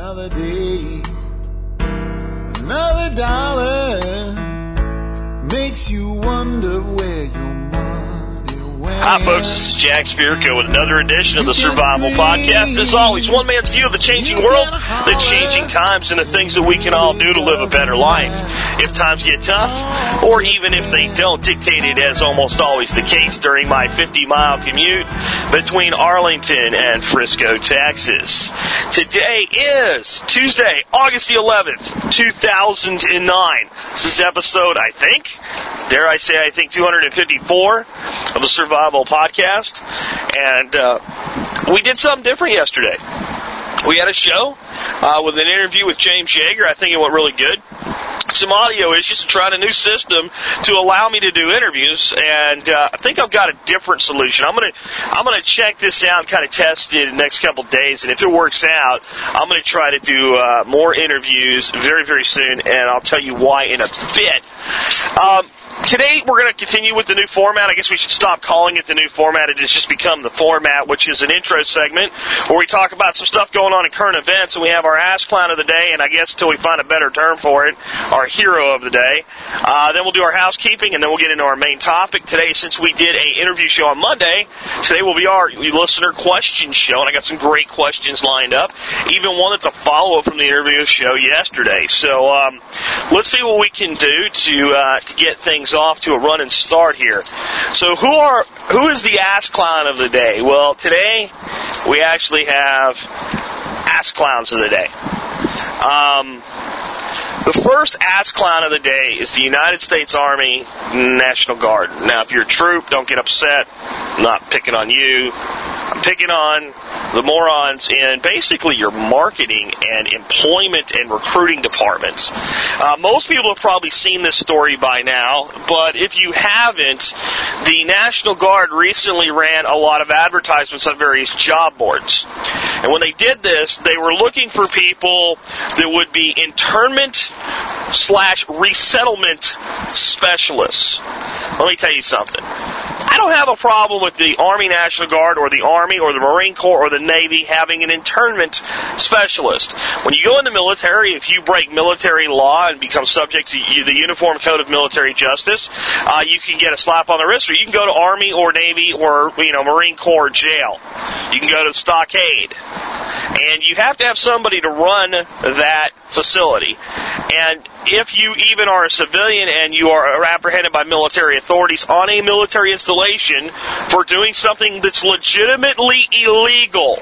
Another day, another dollar makes you wonder where. Hi, folks. This is Jack Spirko with another edition of the Survival Podcast. As always, one man's view of the changing world, the changing times, and the things that we can all do to live a better life. If times get tough, or even if they don't, dictated as almost always the case during my 50 mile commute between Arlington and Frisco, Texas. Today is Tuesday, August the 11th, 2009. This is episode, I think, dare I say, I think 254 of the Survival Podcast. And uh, we did something different yesterday. We had a show uh, with an interview with James Yeager. I think it went really good. Some audio issues and a new system to allow me to do interviews, and uh, I think I've got a different solution. I'm gonna I'm gonna check this out, and kind of test it in the next couple days, and if it works out, I'm gonna try to do uh, more interviews very very soon, and I'll tell you why in a bit. Um, Today we're going to continue with the new format. I guess we should stop calling it the new format. It has just become the format, which is an intro segment where we talk about some stuff going on in current events, and we have our ass clown of the day, and I guess until we find a better term for it, our hero of the day. Uh, then we'll do our housekeeping, and then we'll get into our main topic today. Since we did a interview show on Monday, today will be our listener question show, and I got some great questions lined up. Even one that's a follow up from the interview show yesterday. So um, let's see what we can do to uh, to get things off to a running start here. So who are who is the ass clown of the day? Well, today we actually have ass clowns of the day. Um, the first ass clown of the day is the United States Army National Guard. Now, if you're a troop, don't get upset. I'm not picking on you. Picking on the morons in basically your marketing and employment and recruiting departments. Uh, most people have probably seen this story by now, but if you haven't, the National Guard recently ran a lot of advertisements on various job boards. And when they did this, they were looking for people that would be internment slash resettlement specialists. Let me tell you something. I don't have a problem with the Army National Guard or the Army or the Marine Corps or the Navy having an internment specialist. When you go in the military, if you break military law and become subject to the Uniform Code of Military Justice, uh, you can get a slap on the wrist, or you can go to Army or Navy or you know Marine Corps jail. You can go to stockade, and you have to have somebody to run that facility. And if you even are a civilian and you are apprehended by military authorities on a military installation for doing something that's legitimately illegal,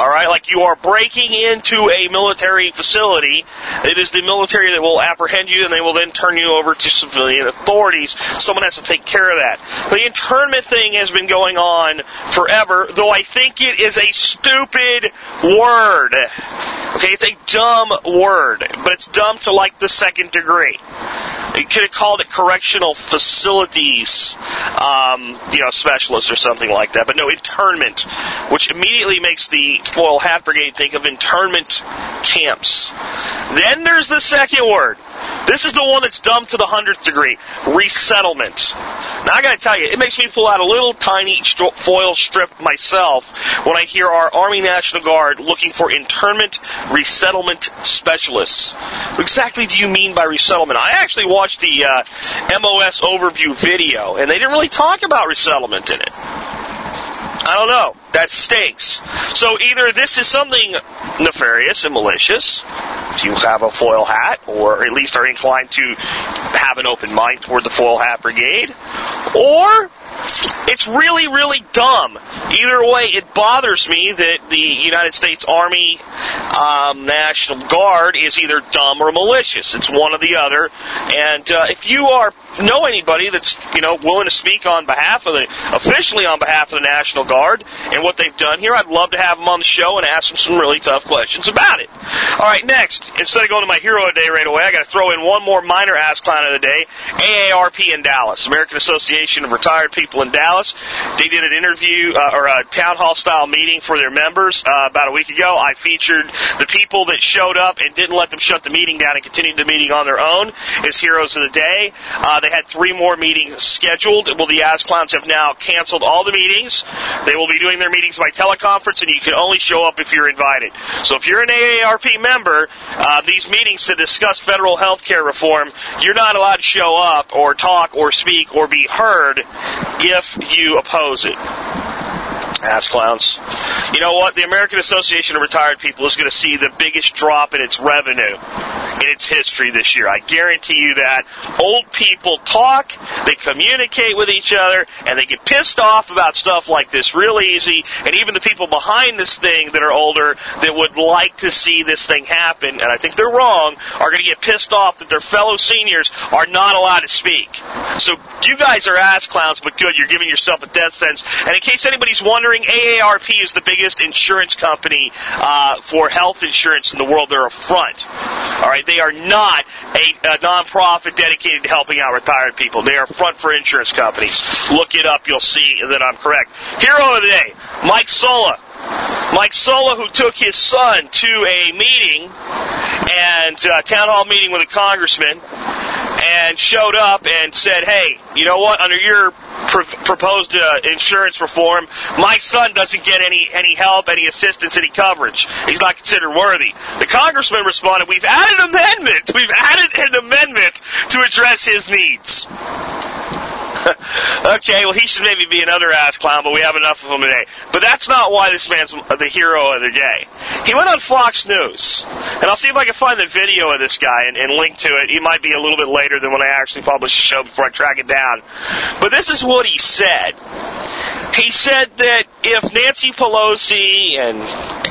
all right, like you are breaking into a military facility. It is the military that will apprehend you, and they will then turn you over to civilian authorities. Someone has to take care of that. The internment thing has been going on forever, though I think it is a stupid word. Okay, it's a dumb word, but it's dumb to like the second degree. You could have called it correctional facilities, um, you know, specialists or something like that. But no, internment, which immediately makes the Foil Hat Brigade think of internment camps. Then there's the second word. This is the one that's dumb to the hundredth degree. Resettlement. Now I gotta tell you, it makes me pull out a little tiny foil strip myself when I hear our Army National Guard looking for internment resettlement specialists. What exactly do you mean by resettlement? I actually watched the uh, MOS overview video, and they didn't really talk about resettlement in it. I don't know. That stinks. So either this is something nefarious and malicious, if you have a foil hat, or at least are inclined to have an open mind toward the foil hat brigade, or it's really, really dumb. Either way, it bothers me that the United States Army um, National Guard is either dumb or malicious. It's one or the other. And uh, if you are know anybody that's you know willing to speak on behalf of the officially on behalf of the National Guard and what they've done here, I'd love to have them on the show and ask them some really tough questions about it. All right, next, instead of going to my hero of the day right away, I got to throw in one more minor ass clown of the day: AARP in Dallas, American Association of Retired People in Dallas. They did an interview uh, or a town hall style meeting for their members uh, about a week ago. I featured the people that showed up and didn't let them shut the meeting down and continued the meeting on their own as heroes of the day. Uh, They had three more meetings scheduled. Well, the Ass Clowns have now canceled all the meetings. They will be doing their meetings by teleconference, and you can only show up if you're invited. So if you're an AARP member, uh, these meetings to discuss federal health care reform, you're not allowed to show up or talk or speak or be heard if you oppose it. Ass clowns. You know what? The American Association of Retired People is going to see the biggest drop in its revenue in its history this year. I guarantee you that. Old people talk, they communicate with each other, and they get pissed off about stuff like this real easy. And even the people behind this thing that are older that would like to see this thing happen, and I think they're wrong, are going to get pissed off that their fellow seniors are not allowed to speak. So you guys are ass clowns, but good. You're giving yourself a death sentence. And in case anybody's wondering, AARP is the biggest insurance company uh, for health insurance in the world. They're a front. All right, they are not a, a nonprofit dedicated to helping out retired people. They are front for insurance companies. Look it up, you'll see that I'm correct. Hero of the day, Mike Sola. Mike Sola, who took his son to a meeting and uh, town hall meeting with a congressman, and showed up and said, "Hey, you know what? Under your pr- proposed uh, insurance reform, my son doesn't get any any help, any assistance, any coverage. He's not considered worthy." The congressman responded, "We've added amendment. We've added an amendment to address his needs." okay, well, he should maybe be another ass clown, but we have enough of him today. But that's not why this man's the hero of the day. He went on Fox News, and I'll see if I can find the video of this guy and, and link to it. He might be a little bit later than when I actually publish the show before I track it down. But this is what he said. He said that if Nancy Pelosi and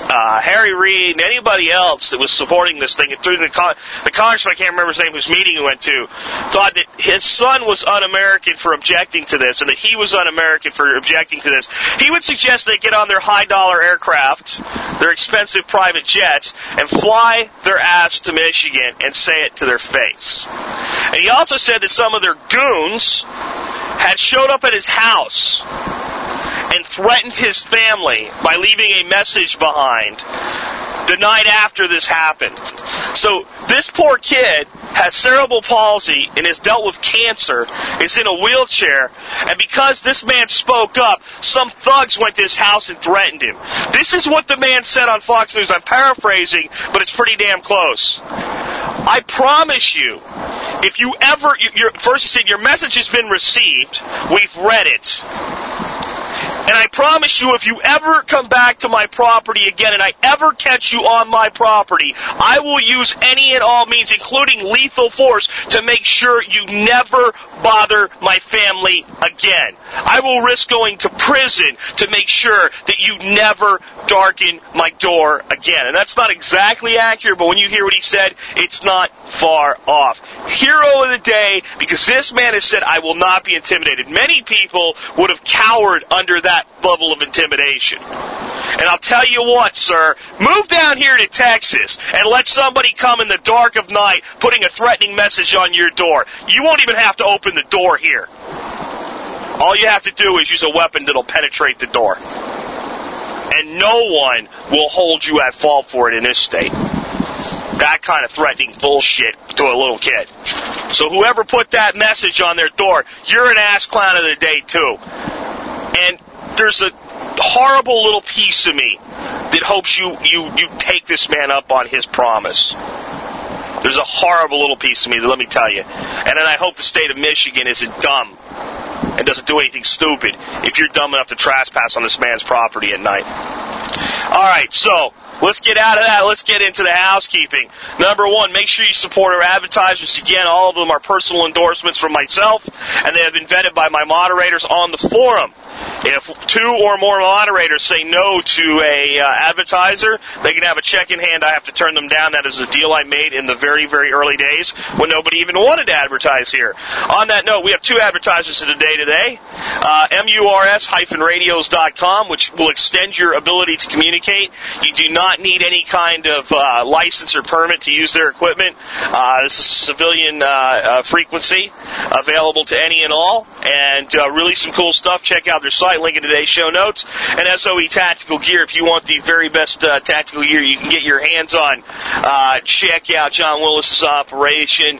uh, Harry Reid and anybody else that was supporting this thing, through the, con- the congressman, I can't remember his name, whose meeting he went to, thought that his son was un-American for objecting to this, and that he was un-American for objecting to this, he would suggest they get on their high-dollar aircraft, their expensive private jets, and fly their ass to Michigan and say it to their face. And he also said that some of their goons had showed up at his house and threatened his family by leaving a message behind the night after this happened. So this poor kid has cerebral palsy and has dealt with cancer, is in a wheelchair, and because this man spoke up, some thugs went to his house and threatened him. This is what the man said on Fox News. I'm paraphrasing, but it's pretty damn close. I promise you, if you ever, first he said, your message has been received, we've read it. And I promise you, if you ever come back to my property again and I ever catch you on my property, I will use any and all means, including lethal force, to make sure you never bother my family again. I will risk going to prison to make sure that you never darken my door again. And that's not exactly accurate, but when you hear what he said, it's not far off. Hero of the day, because this man has said, I will not be intimidated. Many people would have cowered under that level of intimidation. And I'll tell you what, sir, move down here to Texas and let somebody come in the dark of night putting a threatening message on your door. You won't even have to open the door here. All you have to do is use a weapon that'll penetrate the door. And no one will hold you at fault for it in this state. That kind of threatening bullshit to a little kid. So whoever put that message on their door, you're an ass clown of the day too. And there's a horrible little piece of me that hopes you, you, you take this man up on his promise. There's a horrible little piece of me that let me tell you. And then I hope the state of Michigan isn't dumb and doesn't do anything stupid if you're dumb enough to trespass on this man's property at night. All right, so let's get out of that. Let's get into the housekeeping. Number one, make sure you support our advertisers. Again, all of them are personal endorsements from myself, and they have been vetted by my moderators on the forum. If two or more moderators say no to a uh, advertiser, they can have a check in hand. I have to turn them down. That is a deal I made in the very, very early days when nobody even wanted to advertise here. On that note, we have two advertisers of the day today. Uh, MURS-radios.com, which will extend your ability to communicate. You do not not need any kind of uh, license or permit to use their equipment. Uh, this is civilian uh, uh, frequency available to any and all, and uh, really some cool stuff. Check out their site, link in today's show notes. And SOE Tactical Gear, if you want the very best tactical gear you can get your hands on, check out John Willis's operation.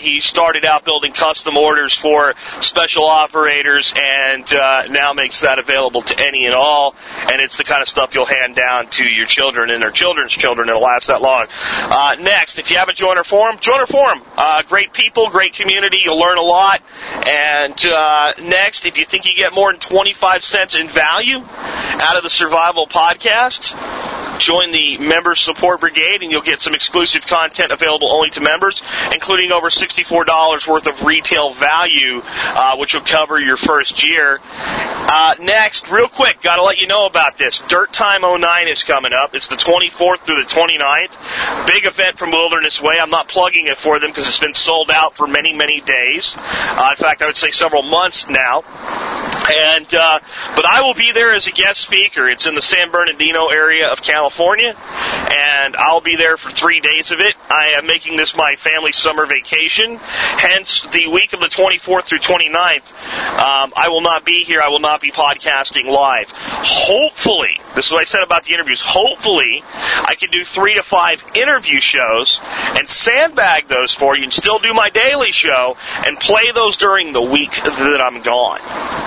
He started out building custom orders for special operators, and now makes that available to any and all. And it's the kind of stuff you'll hand down to your children and their children's children. It'll last that long. Uh, next, if you haven't joined our forum, join our forum. Uh, great people, great community. You'll learn a lot. And uh, next, if you think you get more than 25 cents in value out of the Survival Podcast, join the Member Support Brigade and you'll get some exclusive content available only to members, including over $64 worth of retail value, uh, which will cover your first year. Uh, next, real quick, gotta let you know about this. Dirt Time 09 is coming up. It's the 24th through the 29th. Big event from Wilderness Way. I'm not plugging it for them because it's been sold out for many, many days. Uh, in fact, I would say several months now. And uh, but I will be there as a guest speaker. It's in the San Bernardino area of California, and I'll be there for three days of it. I am making this my family summer vacation. Hence, the week of the 24th through 29th, um, I will not be here. I will not be podcasting live. Hopefully, this is what I said about the interviews. Hopefully, I can do three to five interview shows and sandbag those for you, and still do my daily show and play those during the week that I'm gone.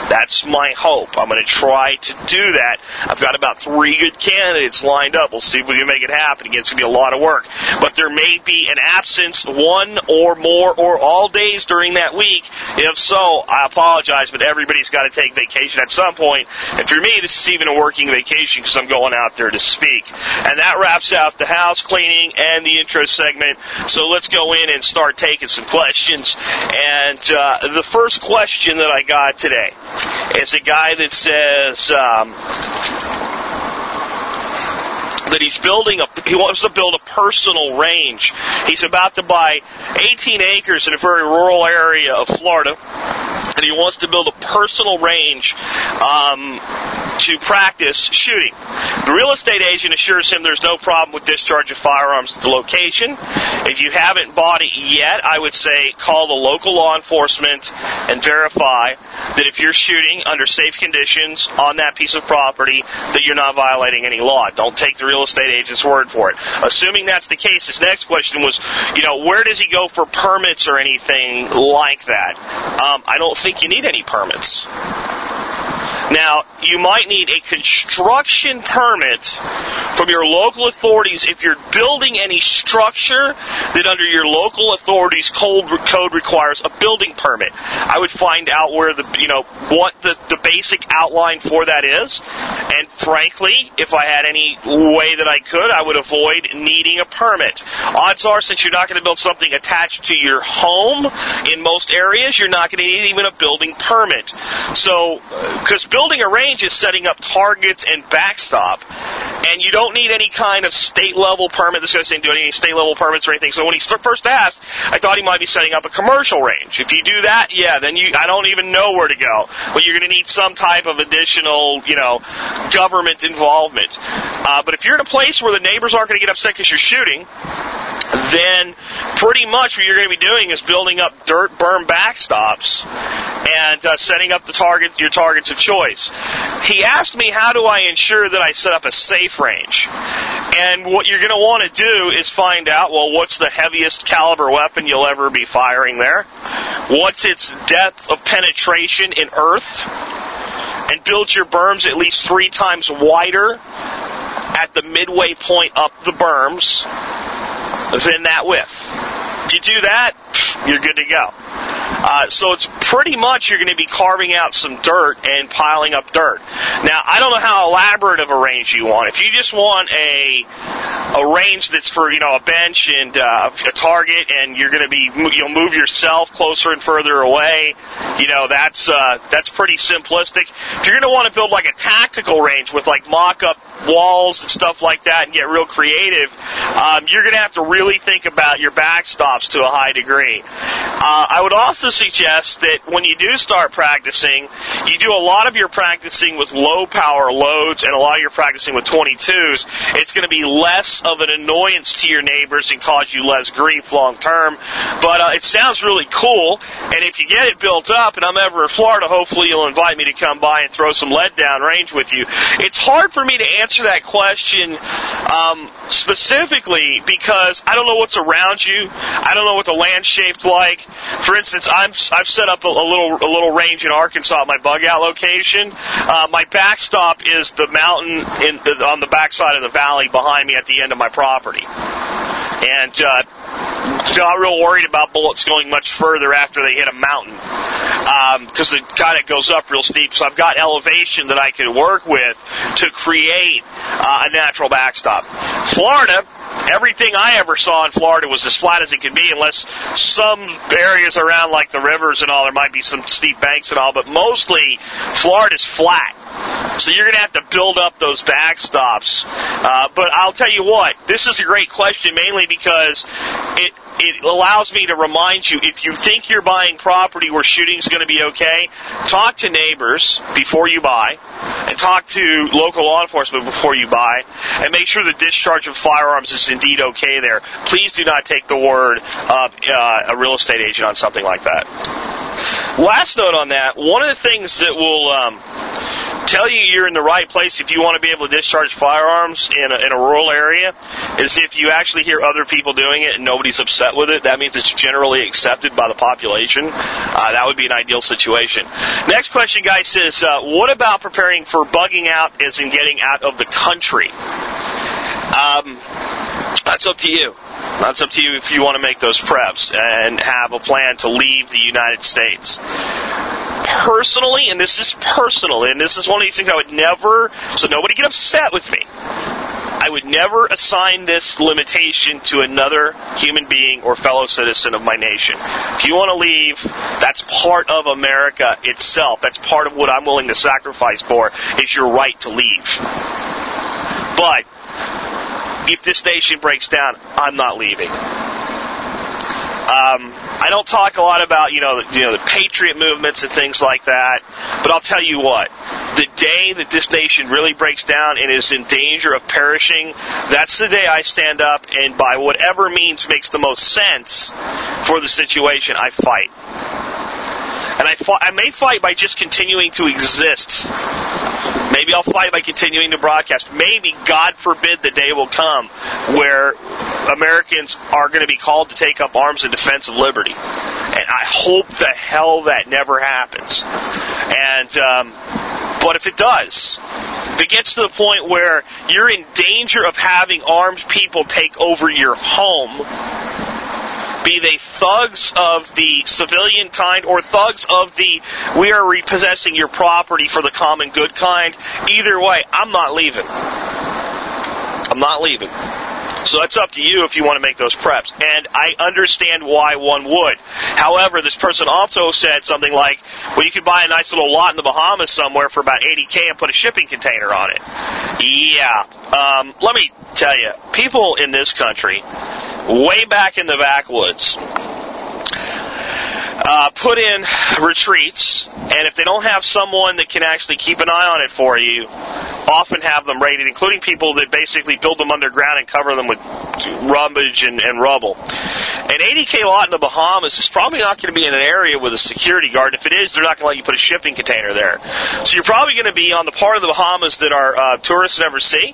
That's my hope. I'm going to try to do that. I've got about three good candidates lined up. We'll see if we can make it happen. Again, it's going to be a lot of work. But there may be an absence one or more or all days during that week. If so, I apologize, but everybody's got to take vacation at some point. And for me, this is even a working vacation because I'm going out there to speak. And that wraps out the house cleaning and the intro segment. So let's go in and start taking some questions. And uh, the first question that I got today is a guy that says, um, that he's building a he wants to build a personal range. He's about to buy 18 acres in a very rural area of Florida, and he wants to build a personal range um, to practice shooting. The real estate agent assures him there's no problem with discharge of firearms at the location. If you haven't bought it yet, I would say call the local law enforcement and verify that if you're shooting under safe conditions on that piece of property, that you're not violating any law. Don't take the real estate agent's word for it. Assuming that's the case, his next question was, you know, where does he go for permits or anything like that? Um, I don't think you need any permits. Now, you might need a construction permit from your local authorities if you're building any structure that under your local authorities code, code requires a building permit. I would find out where the, you know, what the, the basic outline for that is. And frankly, if I had any way that I could, I would avoid needing a permit. Odds are, since you're not going to build something attached to your home in most areas, you're not going to need even a building permit. So, uh, because building a range is setting up targets and backstop, and you don't need any kind of state level permit. This guy's saying do any state level permits or anything. So when he first asked, I thought he might be setting up a commercial range. If you do that, yeah, then you I don't even know where to go. But you're going to need some type of additional, you know, government involvement. Uh, but if you're in a place where the neighbors aren't going to get upset because you're shooting, then pretty much what you're going to be doing is building up dirt berm backstops and uh, setting up the target your targets of choice. He asked me how do I ensure that I set up a safe range, and what you're going to want to do is find out well what's the heaviest caliber weapon you'll ever be firing there, what's its depth of penetration in earth, and build your berms at least three times wider at the midway point up the berms than that width. You do that, you're good to go. Uh, so it's pretty much you're going to be carving out some dirt and piling up dirt. Now I don't know how elaborate of a range you want. If you just want a a range that's for you know a bench and uh, a target, and you're going to be you'll move yourself closer and further away, you know that's uh, that's pretty simplistic. If you're going to want to build like a tactical range with like mock-up walls and stuff like that and get real creative, um, you're going to have to really think about your backstops to a high degree. Uh, I would also suggest that when you do start practicing, you do a lot of your practicing with low power loads and a lot of your practicing with 22s. It's going to be less of an annoyance to your neighbors and cause you less grief long term. But uh, it sounds really cool, and if you get it built up, and I'm ever in Florida, hopefully you'll invite me to come by and throw some lead down range with you. It's hard for me to answer that question um, specifically because I don't know what's around you. I don't know what the land's shaped like. For instance, I'm I've set up a, a little a little range in Arkansas at my bug out location. Uh, my backstop is the mountain in, on the backside of the valley behind me at the end of my property, and. Uh, not real worried about bullets going much further after they hit a mountain because um, it kind of goes up real steep. So I've got elevation that I can work with to create uh, a natural backstop. Florida, everything I ever saw in Florida was as flat as it could be, unless some areas around like the rivers and all, there might be some steep banks and all, but mostly Florida's flat. So you're going to have to build up those backstops. Uh, but I'll tell you what, this is a great question mainly because it it allows me to remind you if you think you're buying property where shooting's going to be okay, talk to neighbors before you buy, and talk to local law enforcement before you buy, and make sure the discharge of firearms is indeed okay there. Please do not take the word of uh, a real estate agent on something like that. Last note on that, one of the things that will um, tell you you're in the right place if you want to be able to discharge firearms in a, in a rural area is if you actually hear other people doing it and nobody's upset with it. That means it's generally accepted by the population. Uh, that would be an ideal situation. Next question, guys, says, uh, what about preparing for bugging out as in getting out of the country? Um, that's up to you. That's up to you if you want to make those preps and have a plan to leave the United States personally, and this is personal, and this is one of these things I would never, so nobody get upset with me. I would never assign this limitation to another human being or fellow citizen of my nation. If you want to leave, that's part of America itself. That's part of what I'm willing to sacrifice for, is your right to leave. But, if this nation breaks down, I'm not leaving. Um, I don't talk a lot about you know the, you know the patriot movements and things like that, but I'll tell you what: the day that this nation really breaks down and is in danger of perishing, that's the day I stand up and by whatever means makes the most sense for the situation, I fight. And I, fought, I may fight by just continuing to exist. Maybe I'll fight by continuing to broadcast. Maybe, God forbid, the day will come where Americans are going to be called to take up arms in defense of liberty. And I hope the hell that never happens. And, um, but if it does, if it gets to the point where you're in danger of having armed people take over your home, be they thugs of the civilian kind or thugs of the we are repossessing your property for the common good kind. Either way, I'm not leaving. I'm not leaving. So that's up to you if you want to make those preps. And I understand why one would. However, this person also said something like, well, you could buy a nice little lot in the Bahamas somewhere for about 80K and put a shipping container on it. Yeah. Um, let me tell you, people in this country, way back in the backwoods, uh, put in retreats, and if they don't have someone that can actually keep an eye on it for you, often have them raided, including people that basically build them underground and cover them with rubbish and, and rubble. An 80k lot in the Bahamas is probably not going to be in an area with a security guard. If it is, they're not going to let you put a shipping container there. So you're probably going to be on the part of the Bahamas that our uh, tourists never see.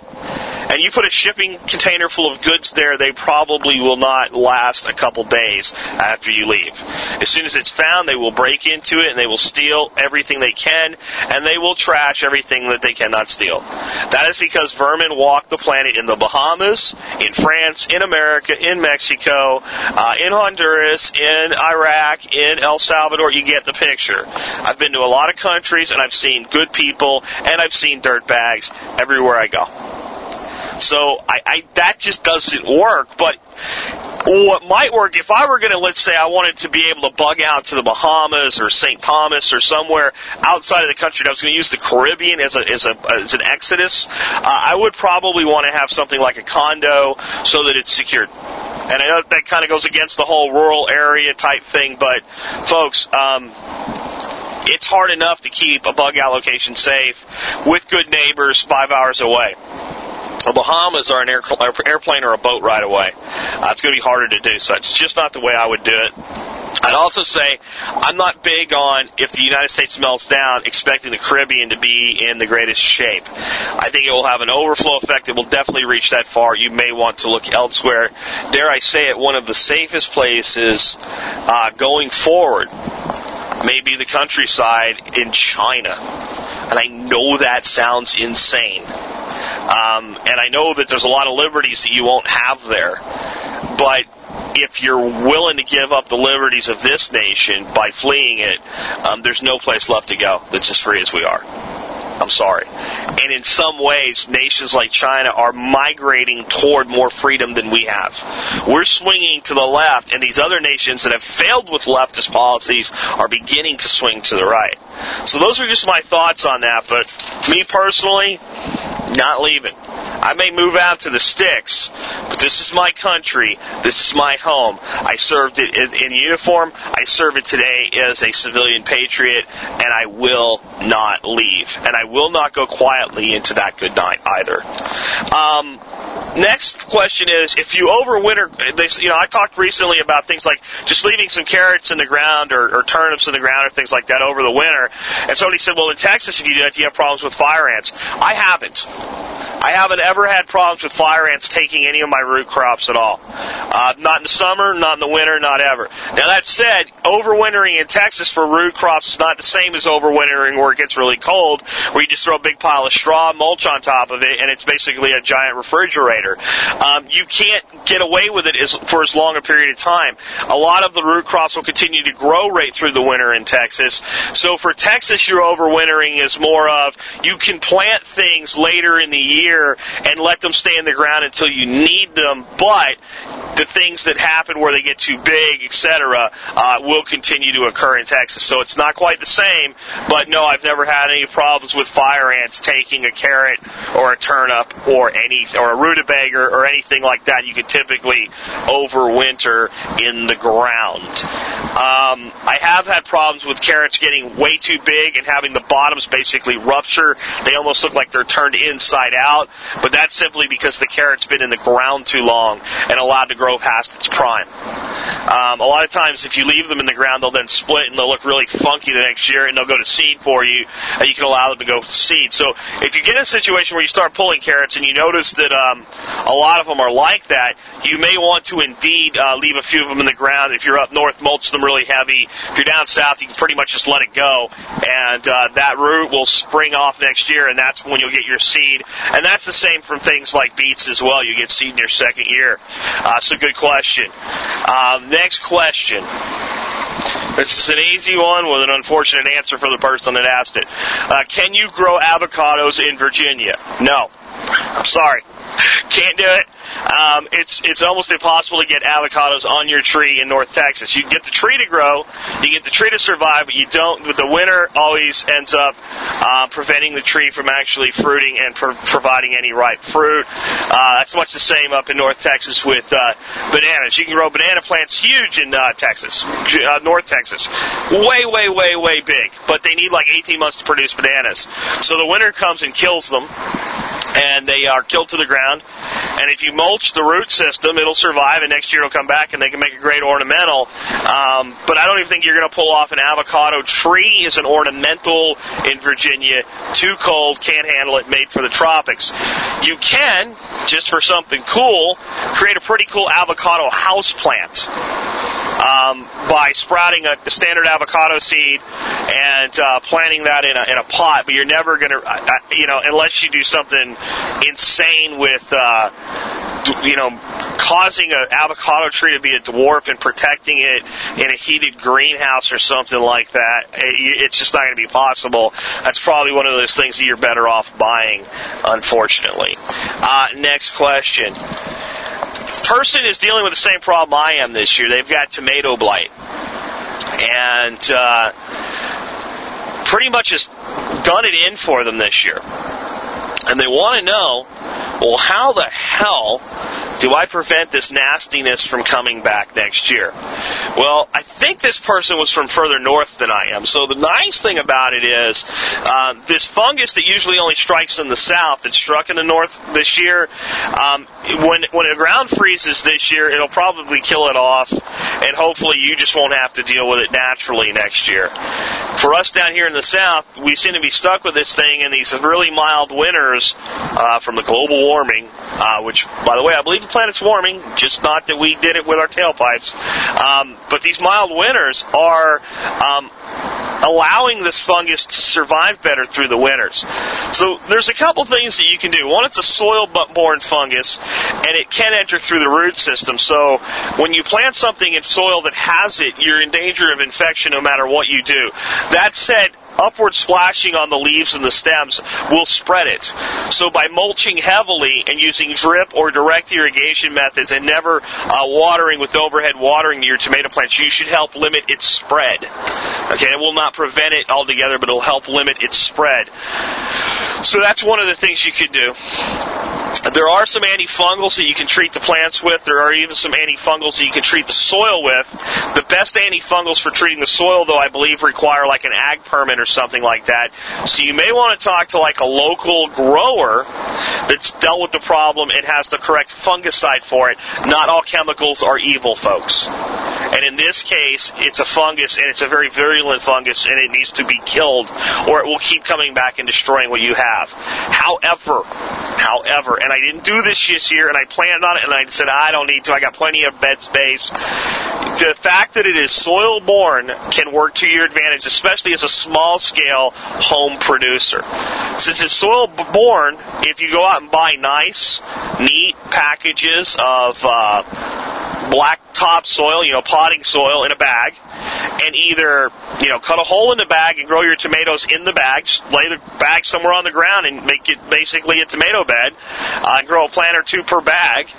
And you put a shipping container full of goods there, they probably will not last a couple days after you leave. As soon as it's found, they will break into it and they will steal everything they can, and they will trash everything that they cannot steal. That is because vermin walk the planet in the Bahamas, in France, in America, in Mexico, uh, in Honduras, in Iraq, in El Salvador. You get the picture. I've been to a lot of countries and I've seen good people and I've seen dirt bags everywhere I go. So I, I that just doesn't work. But what might work if I were going to, let's say, I wanted to be able to bug out to the Bahamas or St. Thomas or somewhere outside of the country, I was going to use the Caribbean as a as a as an exodus. Uh, I would probably want to have something like a condo so that it's secured. And I know that kind of goes against the whole rural area type thing, but folks, um, it's hard enough to keep a bug out location safe with good neighbors five hours away. The Bahamas are an air, airplane or a boat right away. Uh, it's going to be harder to do, so it's just not the way I would do it. I'd also say I'm not big on if the United States melts down, expecting the Caribbean to be in the greatest shape. I think it will have an overflow effect. It will definitely reach that far. You may want to look elsewhere. Dare I say it, one of the safest places uh, going forward may be the countryside in China. And I know that sounds insane. Um, and I know that there's a lot of liberties that you won't have there. But if you're willing to give up the liberties of this nation by fleeing it, um, there's no place left to go that's as free as we are. I'm sorry. And in some ways, nations like China are migrating toward more freedom than we have. We're swinging to the left, and these other nations that have failed with leftist policies are beginning to swing to the right. So those are just my thoughts on that, but me personally, not leaving. I may move out to the sticks, but this is my country. This is my home. I served it in, in uniform. I serve it today as a civilian patriot, and I will not leave. And I will not go quietly into that good night either. Um, next question is if you overwinter they, you know i talked recently about things like just leaving some carrots in the ground or, or, turnips in the ground or things like that over the winter and somebody said well in texas if you do that you have problems with fire ants i haven't I haven't ever had problems with fire ants taking any of my root crops at all. Uh, not in the summer, not in the winter, not ever. Now that said, overwintering in Texas for root crops is not the same as overwintering where it gets really cold, where you just throw a big pile of straw, mulch on top of it, and it's basically a giant refrigerator. Um, you can't get away with it as, for as long a period of time. A lot of the root crops will continue to grow right through the winter in Texas. So for Texas, your overwintering is more of you can plant things later in the year and let them stay in the ground until you need them. But the things that happen where they get too big, etc., uh, will continue to occur in Texas. So it's not quite the same. But no, I've never had any problems with fire ants taking a carrot or a turnip or any or a rutabaga or anything like that. You can typically overwinter in the ground. Um, I have had problems with carrots getting way too big and having the bottoms basically rupture. They almost look like they're turned inside out but that's simply because the carrot's been in the ground too long and allowed to grow past its prime. Um, a lot of times, if you leave them in the ground, they'll then split and they'll look really funky the next year, and they'll go to seed for you, and you can allow them to go to seed. So, if you get in a situation where you start pulling carrots and you notice that a lot of them are like that, you may want to indeed uh, leave a few of them in the ground. If you're up north, mulch them really heavy. If you're down south, you can pretty much just let it go, and uh, that root will spring off next year, and that's when you'll get your seed. And that's the same from things like beets as well. You get seed in your second year. Uh, so good question. Um, next question. This is an easy one with an unfortunate answer for the person that asked it. Uh, can you grow avocados in Virginia? No. I'm sorry. Can't do it. Um, it's it's almost impossible to get avocados on your tree in North Texas. You get the tree to grow, you get the tree to survive, but you don't. But the winter always ends up uh, preventing the tree from actually fruiting and pro- providing any ripe fruit. Uh, that's much the same up in North Texas with uh, bananas. You can grow banana plants huge in uh, Texas, uh, North Texas, way, way, way, way big. But they need like 18 months to produce bananas. So the winter comes and kills them and they are killed to the ground. And if you mulch the root system, it'll survive, and next year it'll come back, and they can make a great ornamental. Um, but I don't even think you're going to pull off an avocado tree as an ornamental in Virginia. Too cold, can't handle it, made for the tropics. You can, just for something cool, create a pretty cool avocado house plant um, by sprouting a, standard avocado seed and uh, planting that in a, in a pot. But you're never going to, you know, unless you do something insane with, uh, you know, causing an avocado tree to be a dwarf and protecting it in a heated greenhouse or something like that. It's just not going to be possible. That's probably one of those things that you're better off buying, unfortunately. Uh, next question. Person is dealing with the same problem I am this year. They've got tomato blight. And uh, pretty much has done it in for them this year. And they want to know, well, how the hell do I prevent this nastiness from coming back next year? Well, I think this person was from further north than I am. So the nice thing about it is, um, this fungus that usually only strikes in the south, it struck in the north this year. Um, when when the ground freezes this year, it'll probably kill it off, and hopefully you just won't have to deal with it naturally next year. For us down here in the south, we seem to be stuck with this thing in these really mild winters uh, from the global warming, uh, which, by the way, I believe the planet's warming, just not that we did it with our tailpipes. Um, but these mild winters are um, allowing this fungus to survive better through the winters. So there's a couple things that you can do. One, it's a soil-borne fungus, and it can enter through the root system. So when you plant something in soil that has it, you're in danger of infection no matter what you do. That said, upward splashing on the leaves and the stems will spread it. So by mulching heavily and using drip or direct irrigation methods and never uh, watering with overhead watering your tomato plants, you should help limit its spread. Okay, it will not prevent it altogether, but it'll help limit its spread. So that's one of the things you can do. There are some antifungals that you can treat the plants with. There are even some antifungals that you can treat the soil with. The best antifungals for treating the soil, though, I believe require like an ag permit or something like that. So you may want to talk to like a local grower that's dealt with the problem and has the correct fungicide for it. Not all chemicals are evil, folks. And in this case, it's a fungus and it's a very virulent fungus and it needs to be killed or it will keep coming back and destroying what you have. However, however, and I didn't do this this year and I planned on it and I said I don't need to. I got plenty of bed space. The fact that it is soil borne can work to your advantage, especially as a small scale home producer. Since it's soil borne, if you go out and buy nice, neat packages of uh, black top soil, you know, potting soil in a bag, and either, you know, cut a hole in the bag and grow your tomatoes in the bag, just lay the bag somewhere on the ground and make it basically a tomato bed, uh, grow a plant or two per bag,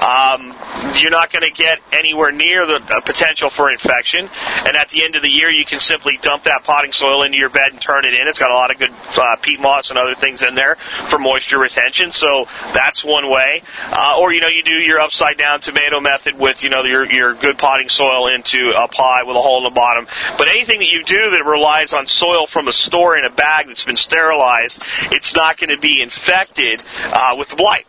um, you're not going to get anywhere near the potential for infection. And at the end of the year, you can simply dump that potting soil into your bed and turn it in. It's got a lot of good uh, peat moss and other things in there for moisture retention. So that's one way. Uh, or, you know, you do your upside down tomato method with, you know, your, your good potting soil into a pot with a hole in the bottom. But anything that you do that relies on soil from a store in a bag that's been sterilized, it's not going to be infected uh, with blight.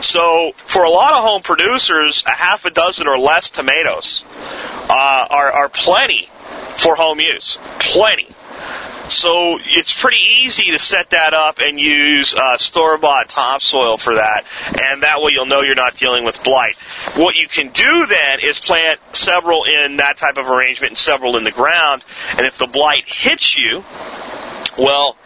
So, for a lot of home producers, a half a dozen or less tomatoes uh, are, are plenty for home use. Plenty. So it's pretty easy to set that up and use uh, store-bought topsoil for that, and that way you'll know you're not dealing with blight. What you can do then is plant several in that type of arrangement and several in the ground, and if the blight hits you, well,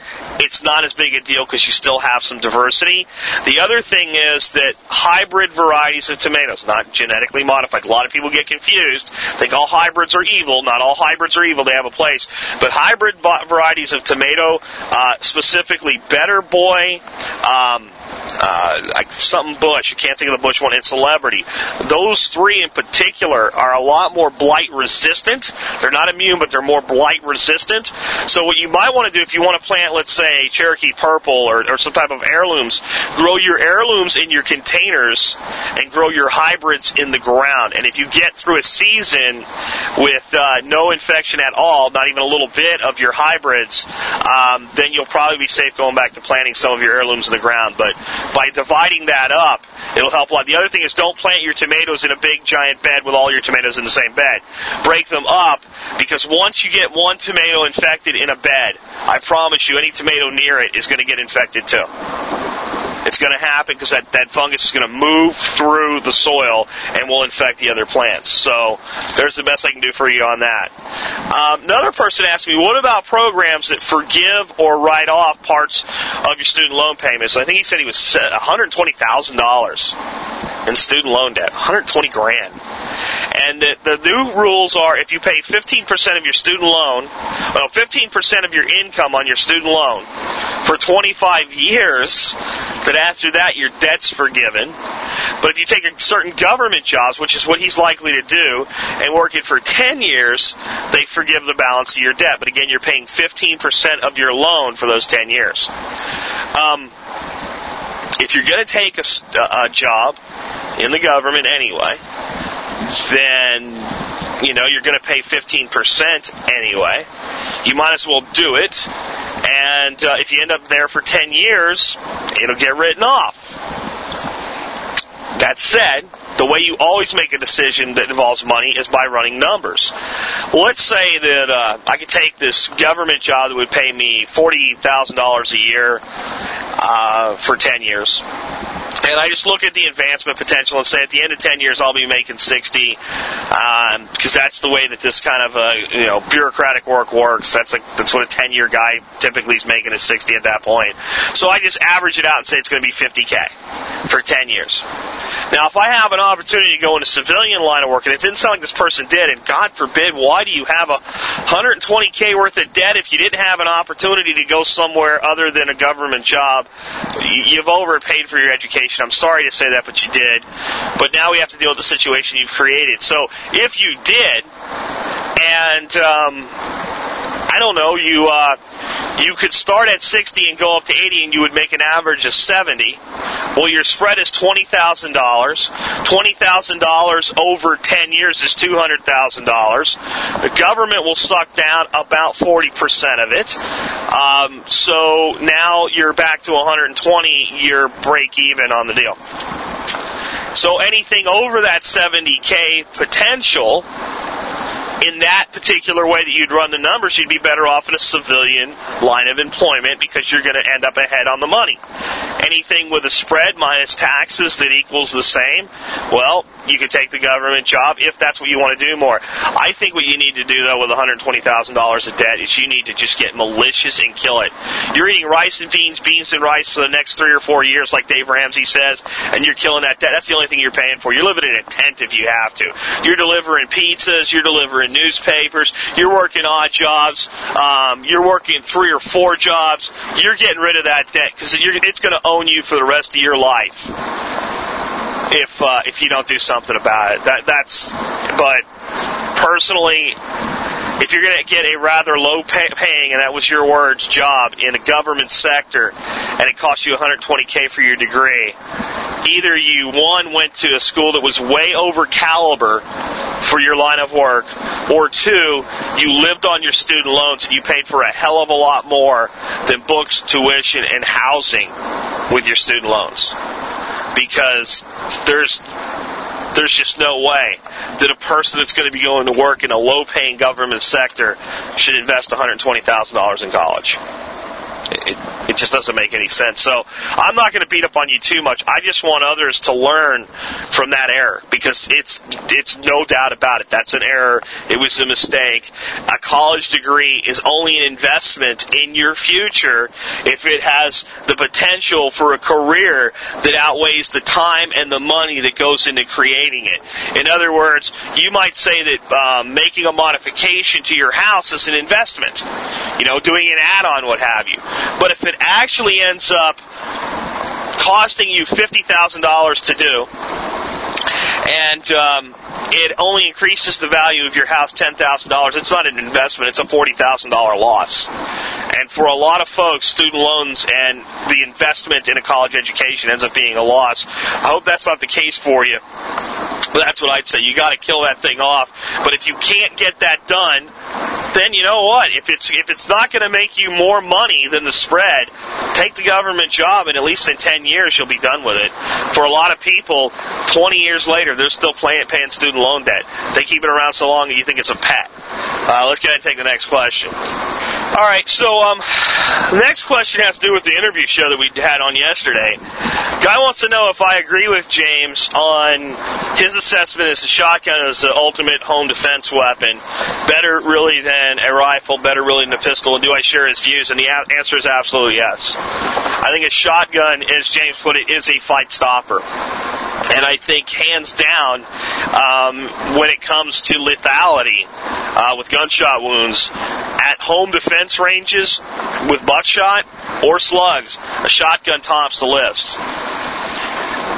it's not as big a deal because you still have some diversity. The other thing is that hybrid varieties of tomatoes, not genetically modified, a lot of people get confused, think all hybrids are evil. Not all hybrids are evil, they have a place. But hybrid varieties of tomato, uh, specifically Better Boy, um, uh, like something Bush, you can't think of the Bush one, and Celebrity. Those three in particular are a lot more blight resistant. They're not immune, but they're more blight resistant. So what you might want to do if you want to plant, let's say, Cherokee Purple or, or some type of heirlooms, grow your heirlooms in your containers and grow your hybrids in the ground. And if you get through a season with uh, no infection at all, not even a little bit of your hybrids, um, then you'll probably be safe going back to planting some of your heirlooms in the ground. But by dividing that up, it'll help a lot. The other thing is don't plant your tomatoes in a big giant bed with all your tomatoes in the same bed. Break them up because once you get one tomato infected in a bed, I promise you any tomato near it is going to get infected too. It's going to happen because that, that fungus is going to move through the soil and will infect the other plants. So there's the best I can do for you on that. Um, another person asked me, what about programs that forgive or write off parts of your student loan payments? I think he said he was $120,000 in student loan debt, 120 grand. And the, new rules are if you pay 15% of your student loan, well, 15% of your income on your student loan for 25 years, that after that your debt's forgiven. But if you take a certain government jobs, which is what he's likely to do, and work it for 10 years, they forgive the balance of your debt. But again, you're paying 15% of your loan for those 10 years. Um, if you're going to take a, a job in the government anyway, then you know you're going to pay 15% anyway. You might as well do it. And uh, if you end up there for 10 years, it'll get written off. That said, the way you always make a decision that involves money is by running numbers. let's say that uh, I could take this government job that would pay me forty thousand dollars a year uh, for ten years and I just look at the advancement potential and say at the end of 10 years I'll be making 60 because um, that's the way that this kind of uh, you know bureaucratic work works. That's like that's what a 10 year guy typically is making is 60 at that point. So I just average it out and say it's going to be 50k for 10 years. Now if I have an opportunity to go into civilian line of work and it didn't sound like this person did, and God forbid, why do you have a 120k worth of debt if you didn't have an opportunity to go somewhere other than a government job? You've overpaid for your education situation. I'm sorry to say that, but you did. But now we have to deal with the situation you've created. So if you did, and um, I don't know, you uh, you could start at 60 and go up to 80, and you would make an average of 70. Well, your spread is twenty thousand dollars. Twenty thousand dollars over 10 years is two hundred thousand dollars. The government will suck down about 40 percent of it. Um, so now you're back to 120. You're break even on the deal. So anything over that 70k potential in that particular way that you'd run the numbers, you'd be better off in a civilian line of employment because you're going to end up ahead on the money. Anything with a spread minus taxes that equals the same, well, you could take the government job if that's what you want to do more. I think what you need to do though with $120,000 of debt is you need to just get malicious and kill it. You're eating rice and beans, beans and rice for the next three or four years, like Dave Ramsey says, and you're killing that debt. That's the only thing you're paying for. You're living in a tent if you have to. You're delivering pizzas. You're delivering newspapers. You're working odd jobs. Um, you're working three or four jobs. You're getting rid of that debt because it's going to own you for the rest of your life if uh, if you don't do something about it. That that's. But personally, if you're going to get a rather low pay- paying, and that was your words, job in a government sector, and it costs you 120k for your degree, either you one went to a school that was way over caliber for your line of work, or two, you lived on your student loans and you paid for a hell of a lot more than books, tuition, and housing with your student loans. Because there's there's just no way that a person that's going to be going to work in a low paying government sector should invest $120,000 in college. It, it just doesn't make any sense. So I'm not going to beat up on you too much. I just want others to learn from that error because it's it's no doubt about it. That's an error. It was a mistake. A college degree is only an investment in your future if it has the potential for a career that outweighs the time and the money that goes into creating it. In other words, you might say that um, making a modification to your house is an investment. You know, doing an add-on, what have you. But if it actually ends up costing you $50,000 to do, and um, it only increases the value of your house $10,000. It's not an investment, it's a $40,000 loss. And for a lot of folks, student loans and the investment in a college education ends up being a loss. I hope that's not the case for you. That's what I'd say. You got to kill that thing off. But if you can't get that done, then you know what? If it's if it's not going to make you more money than the spread, take the government job, and at least in ten years you'll be done with it. For a lot of people, twenty years later, they're still paying, paying student loan debt. They keep it around so long that you think it's a pet. Uh, let's go ahead and take the next question. All right, so um, the next question has to do with the interview show that we had on yesterday. Guy wants to know if I agree with James on his assessment as a shotgun is the ultimate home defense weapon. Better really than a rifle, better really than a pistol, and do I share his views? And the answer is absolutely yes. I think a shotgun, as James put it, is a fight stopper. And I think hands down, um, when it comes to lethality uh, with gunshot wounds, at home defense ranges with buckshot or slugs, a shotgun tops the list.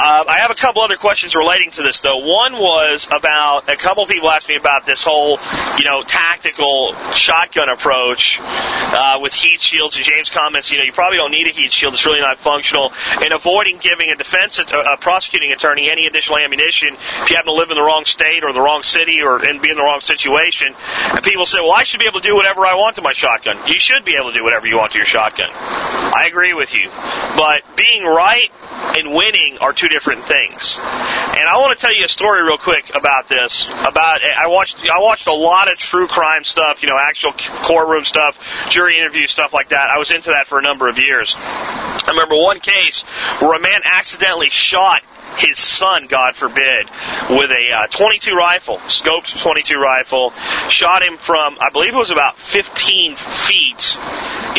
Uh, I have a couple other questions relating to this, though. One was about a couple people asked me about this whole, you know, tactical shotgun approach uh, with heat shields. And James comments, you know, you probably don't need a heat shield; it's really not functional. And avoiding giving a defense, a prosecuting attorney, any additional ammunition if you happen to live in the wrong state or the wrong city or and be in the wrong situation. And people say, well, I should be able to do whatever I want to my shotgun. You should be able to do whatever you want to your shotgun. I agree with you, but being right and winning are two different things. And I want to tell you a story real quick about this. About I watched I watched a lot of true crime stuff, you know, actual courtroom stuff, jury interview stuff like that. I was into that for a number of years. I remember one case where a man accidentally shot his son, God forbid, with a uh, 22 rifle, scoped 22 rifle, shot him from, I believe it was about 15 feet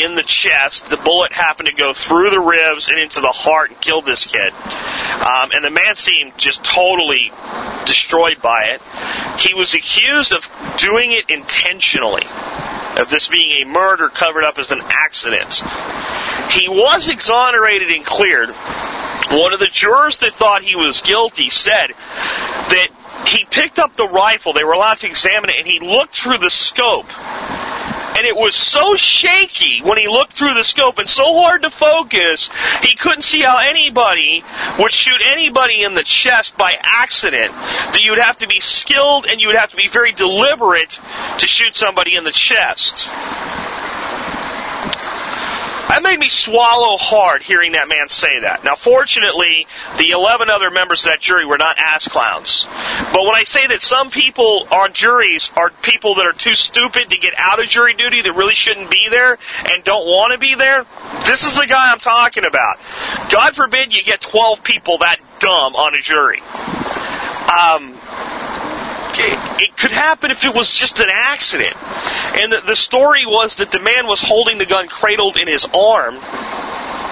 in the chest. The bullet happened to go through the ribs and into the heart and killed this kid. Um, and the man seemed just totally destroyed by it. He was accused of doing it intentionally, of this being a murder covered up as an accident. He was exonerated and cleared one of the jurors that thought he was guilty said that he picked up the rifle, they were allowed to examine it, and he looked through the scope. And it was so shaky when he looked through the scope and so hard to focus, he couldn't see how anybody would shoot anybody in the chest by accident. That you'd have to be skilled and you would have to be very deliberate to shoot somebody in the chest. That made me swallow hard hearing that man say that. Now, fortunately, the 11 other members of that jury were not ass clowns. But when I say that some people on juries are people that are too stupid to get out of jury duty that really shouldn't be there and don't want to be there, this is the guy I'm talking about. God forbid you get 12 people that dumb on a jury. Um, it could happen if it was just an accident. And the, the story was that the man was holding the gun cradled in his arm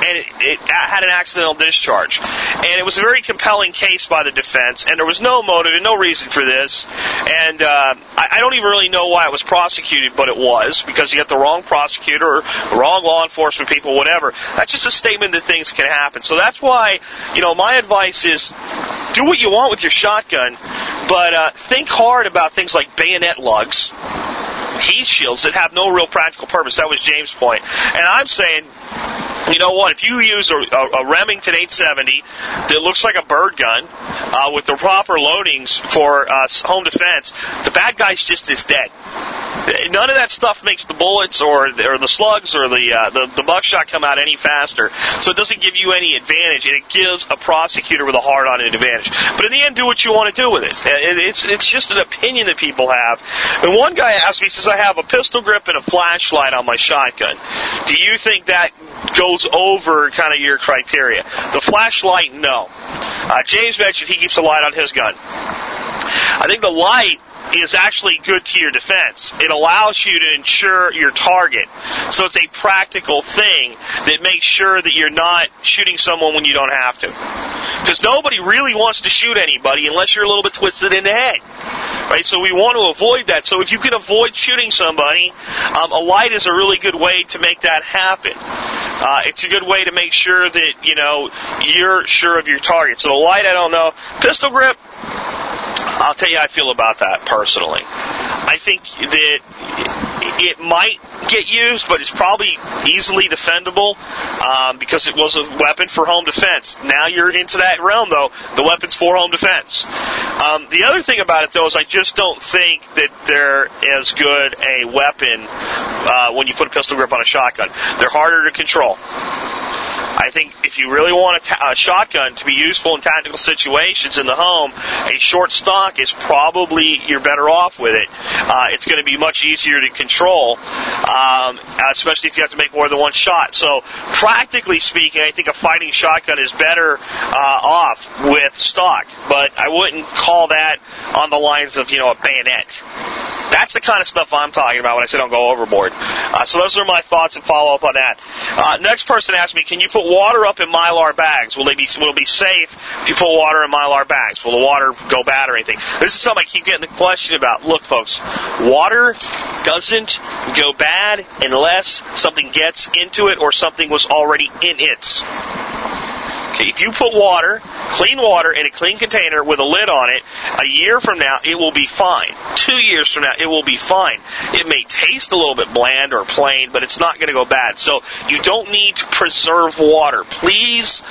and it, it, had an accidental discharge. And it was a very compelling case by the defense, and there was no motive and no reason for this. And uh, I, I don't even really know why it was prosecuted, but it was because you got the wrong prosecutor, or wrong law enforcement people, whatever. That's just a statement that things can happen. So that's why, you know, my advice is do what you want with your shotgun, but uh, think hard about things like bayonet lugs heat shields that have no real practical purpose. That was James' point. And I'm saying you know what? If you use a, a, Remington 870 that looks like a bird gun uh, with the proper loadings for uh, home defense, the bad guy's just as dead. None of that stuff makes the bullets or or the slugs or the, uh, the the buckshot come out any faster. So it doesn't give you any advantage, and it gives a prosecutor with a hard on an advantage. But in the end, do what you want to do with it. It's it's just an opinion that people have. And one guy asked me, he says, "I have a pistol grip and a flashlight on my shotgun. Do you think that goes over kind of your criteria. The flashlight, no. Uh, James mentioned he keeps a light on his gun. I think the light is actually good to your defense. It allows you to ensure your target. So it's a practical thing that makes sure that you're not shooting someone when you don't have to. Because nobody really wants to shoot anybody unless you're a little bit twisted in the head. Right? So we want to avoid that. So if you can avoid shooting somebody, um, a light is a really good way to make that happen. Uh, it's a good way to make sure that, you know, you're sure of your target. So a light, I don't know. Pistol grip, I'll tell you how I feel about that personally. I think that it might get used, but it's probably easily defendable um, because it was a weapon for home defense. Now you're into that realm, though. The weapon's for home defense. Um, the other thing about it, though, is I just don't think that they're as good a weapon uh, when you put a pistol grip on a shotgun. They're harder to control. I think if you really want a, shotgun to be useful in tactical situations in the home, a short stock is probably you're better off with it. Uh, it's going to be much easier to control, um, especially if you have to make more than one shot. So, practically speaking, I think a fighting shotgun is better uh, off with stock, but I wouldn't call that on the lines of you know a bayonet That's the kind of stuff I'm talking about when I say don't go overboard. Uh, so those are my thoughts and follow up on that. Uh, next person asked me, can you put water up in mylar bags? Will they be will it be safe if you put water in mylar bags? Will the water go bad or anything? This is something I keep getting the question about. Look, folks, water doesn't go bad unless something gets into it or something was already in it. If you put water, clean water, in a clean container with a lid on it, a year from now it will be fine. Two years from now it will be fine. It may taste a little bit bland or plain, but it's not going to go bad. So you don't need to preserve water. Please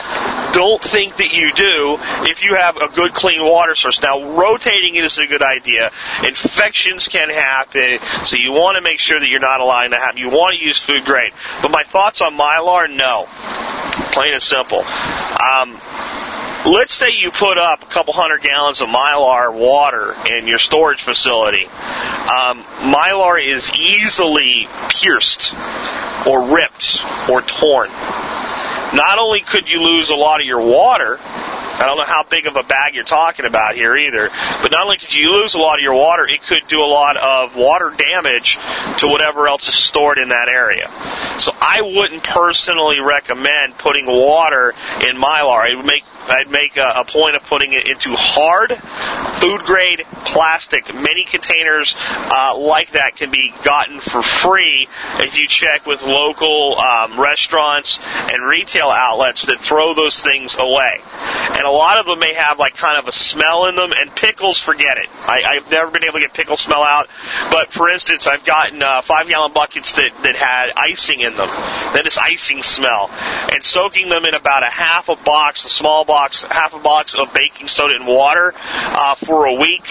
don't think that you do if you have a good clean water source. Now rotating it is a good idea. Infections can happen, so you want to make sure that you're not allowing that happen. You want to use food grade. But my thoughts on Mylar, no. Plain and simple. Um, let's say you put up a couple hundred gallons of mylar water in your storage facility. Um, mylar is easily pierced or ripped or torn. Not only could you lose a lot of your water, I don't know how big of a bag you're talking about here either. But not only could you lose a lot of your water, it could do a lot of water damage to whatever else is stored in that area. So I wouldn't personally recommend putting water in mylar. It would make I'd make a, a, point of putting it into hard, food grade plastic. Many containers uh, like that can be gotten for free if you check with local um, restaurants and retail outlets that throw those things away. And a lot of them may have like kind of a smell in them, and pickles, forget it. I, have never been able to get pickle smell out. But for instance, I've gotten uh, five gallon buckets that, that had icing in them, that is icing smell, and soaking them in about a half a box, a small box box, half a box of baking soda and water uh, for a week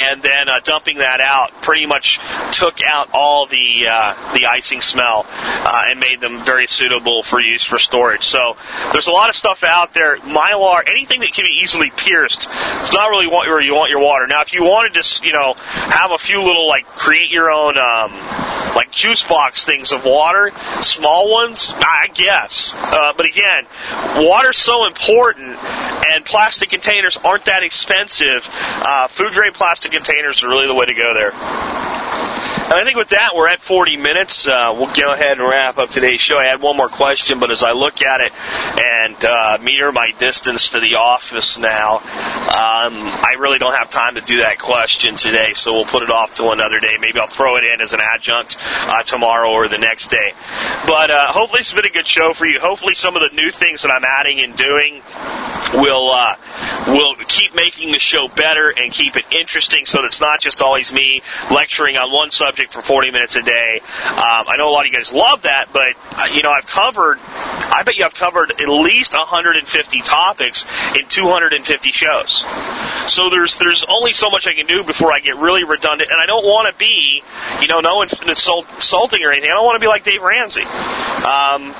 and then uh, dumping that out pretty much took out all the uh, the icing smell uh, and made them very suitable for use for storage. So there's a lot of stuff out there. Mylar, anything that can be easily pierced, it's not really where you want your water. Now, if you wanted to, you know, have a few little like create your own um, like juice box things of water, small ones, I guess. Uh, but again, water's so important, and plastic containers aren't that expensive. Uh, food grade plastic containers are really the way to go there. And I think with that, we're at 40 minutes. Uh, we'll go ahead and wrap up today's show. I had one more question, but as I look at it and uh, meter my distance to the office now, um, I really don't have time to do that question today, so we'll put it off till another day. Maybe I'll throw it in as an adjunct uh, tomorrow or the next day. But uh, hopefully, it's been a good show for you. Hopefully, some of the new things that I'm adding and doing will uh, will keep making the show better and keep it interesting, so that it's not just always me lecturing on one subject for 40 minutes a day. Um, I know a lot of you guys love that, but uh, you know I've covered. I bet you I've covered at least 150 topics in 250 shows. So there's there's only so much I can do before I get really redundant, and I don't want to be, you know, no insult, insulting or anything. I don't want to be like Dave Ramsey. Um,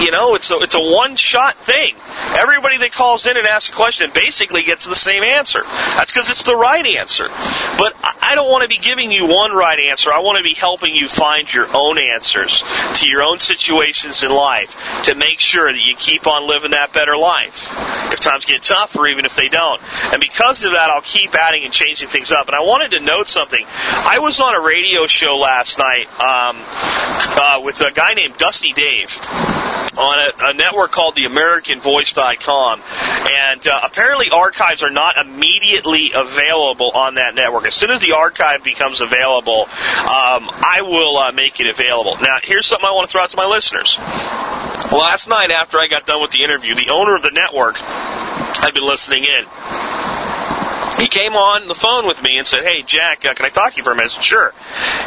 you know, it's a it's a one shot thing. Everybody that calls in and asks a question basically gets the same answer. That's because it's the right answer. But I don't want to be giving you one right answer. I want to be helping you find your own answers to your own situations in life to make sure that you keep on living that better life. If times get tough, or even if they don't. And because of that, I'll keep adding and changing things up. And I wanted to note something. I was on a radio show last night um, uh, with a guy named Dusty Dave on a, a network called the AmericanVoice.com. And uh, apparently, archives are not immediately available on that network. As soon as the archive becomes available, um, I will uh, make it available. Now, here's something I want to throw out to my listeners. Last night, after I got done with the interview, the owner of the network had been listening in he came on the phone with me and said, "Hey, Jack, uh, can I talk to you for a minute?" Sure.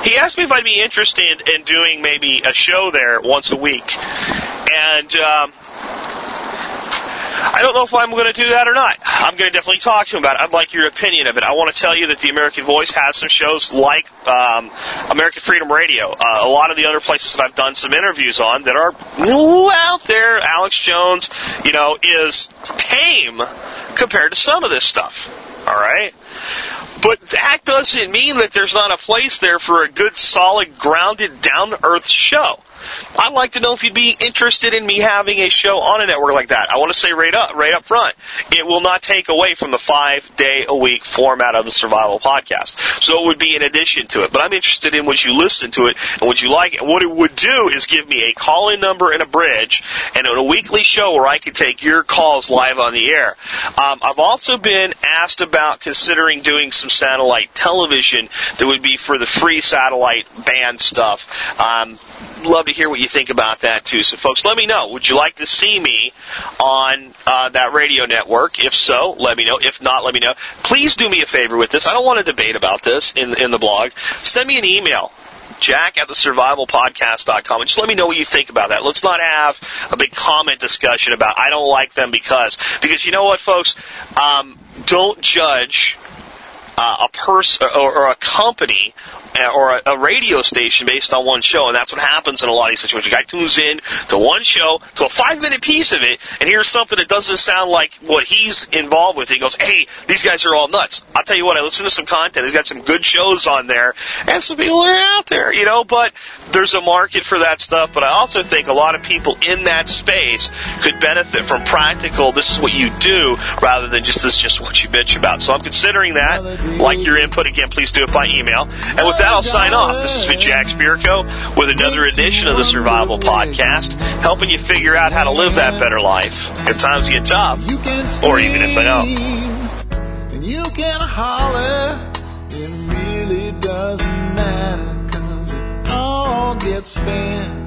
He asked me if I'd be interested in doing maybe a show there once a week, and um, I don't know if I'm going to do that or not. I'm going to definitely talk to him about it. I'd like your opinion of it. I want to tell you that the American Voice has some shows like um, American Freedom Radio. Uh, a lot of the other places that I've done some interviews on that are out there. Alex Jones, you know, is tame compared to some of this stuff. All right. But that doesn't mean that there's not a place there for a good, solid, grounded, down to earth show. I'd like to know if you'd be interested in me having a show on a network like that. I want to say right up, right up front, it will not take away from the five day a week format of the Survival Podcast. So it would be in addition to it. But I'm interested in what you listen to it and what you like. And what it would do is give me a call-in number and a bridge, and a weekly show where I could take your calls live on the air. Um, I've also been asked about considering doing some satellite television that would be for the free satellite band stuff. Um, love to hear what you think about that too. So, folks, let me know. Would you like to see me on uh, that radio network? If so, let me know. If not, let me know. Please do me a favor with this. I don't want to debate about this in in the blog. Send me an email. Jack at the survivalpodcast.com and just let me know what you think about that. Let's not have a big comment discussion about I don't like them because because you know what folks um, don't judge uh, a person or, or, a company uh, or a, a, radio station based on one show, and that's what happens in a lot of these situations. A guy tunes in to one show, to a five minute piece of it, and hears something that doesn't sound like what he's involved with. He goes, "Hey, these guys are all nuts." I'll tell you what, I listen to some content. They've got some good shows on there, and some people are out there, you know. But there's a market for that stuff. But I also think a lot of people in that space could benefit from practical. This is what you do, rather than just this is just what you bitch about. So I'm considering that. Like your input again, please do it by email. And with that, I'll sign off. This has been Jack Spirko with another edition of the Survival Podcast, helping you figure out how to live that better life. Good times get tough, or even if they don't. And you can holler, it really doesn't matter, cause it all gets spent.